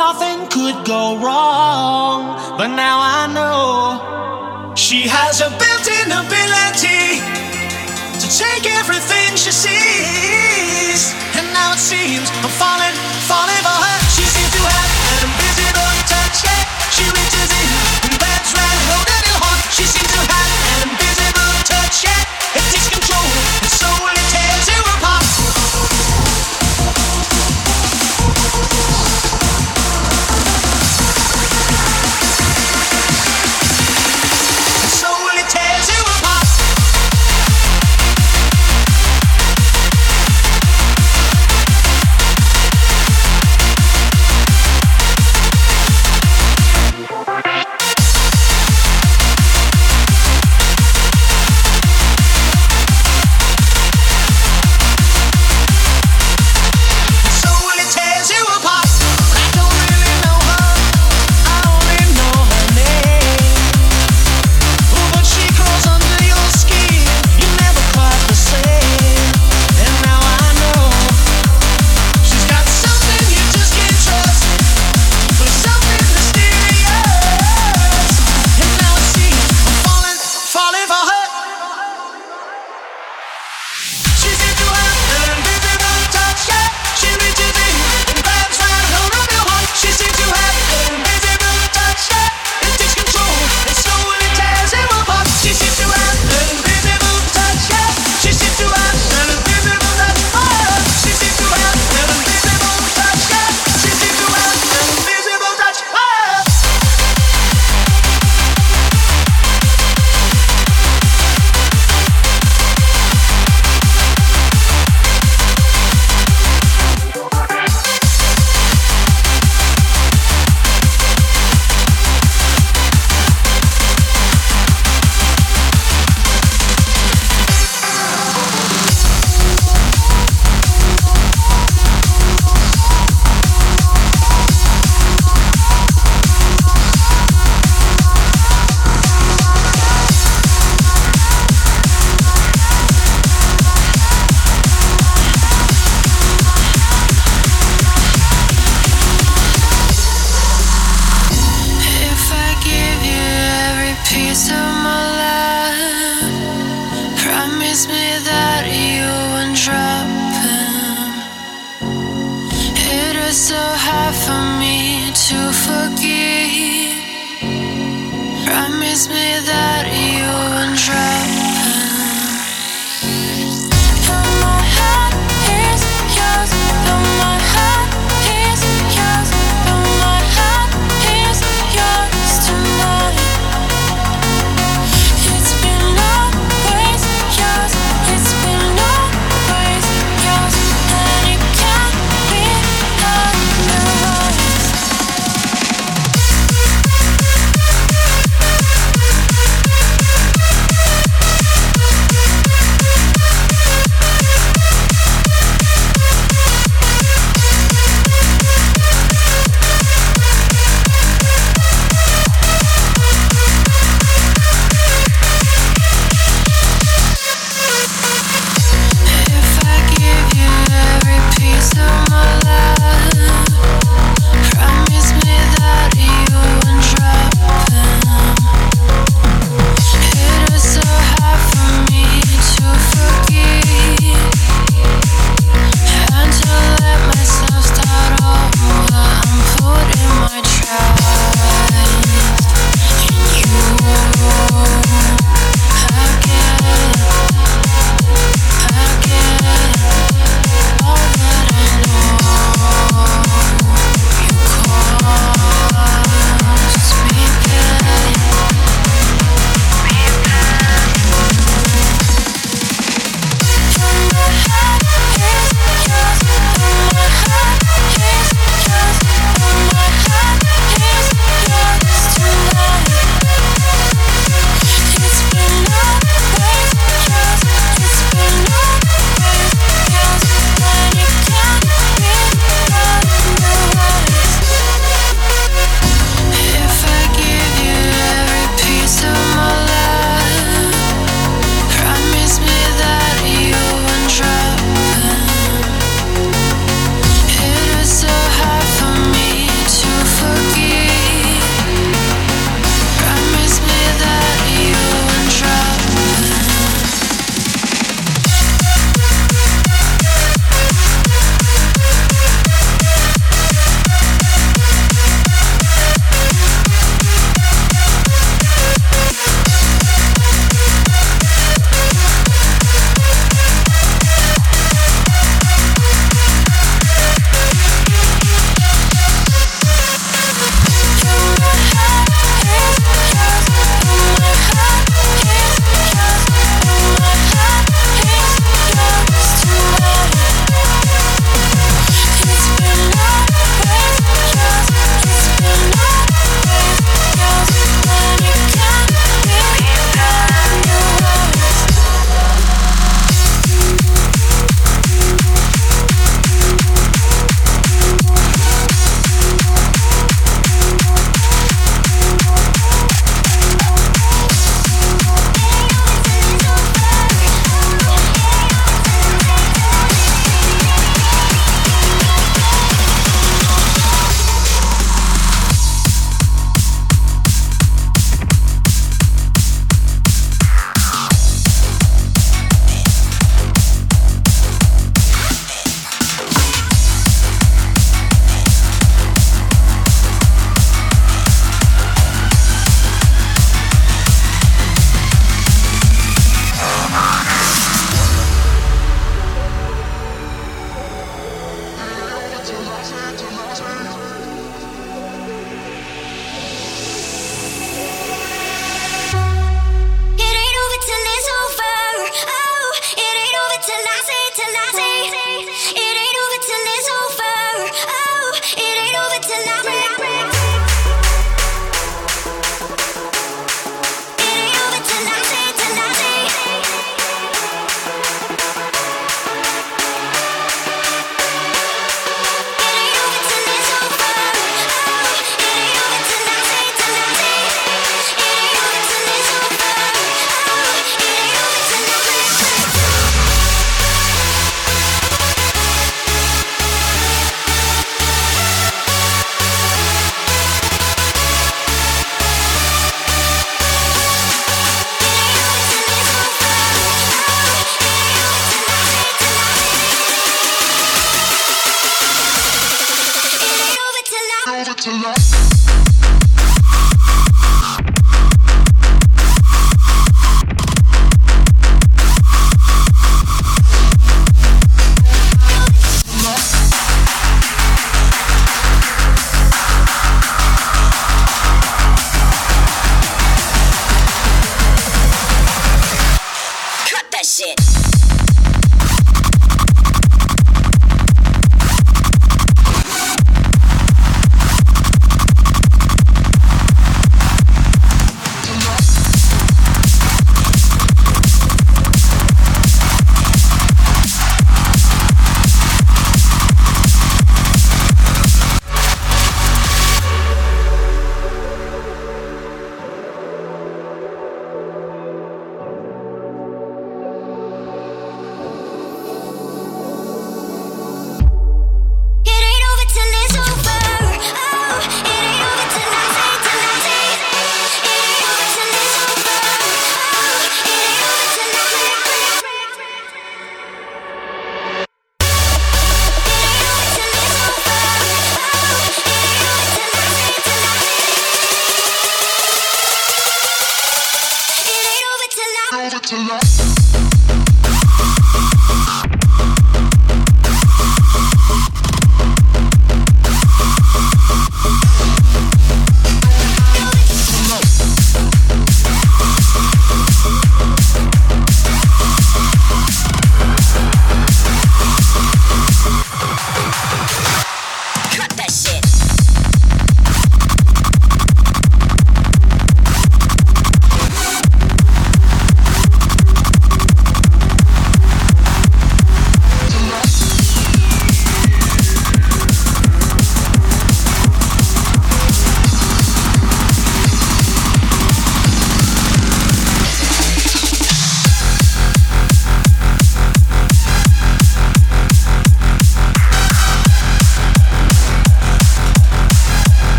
nothing could go wrong. But now I know she has a built in ability to take everything she sees. And now it seems I'm falling, falling for her.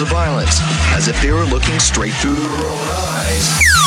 of violence as if they were looking straight through their own eyes.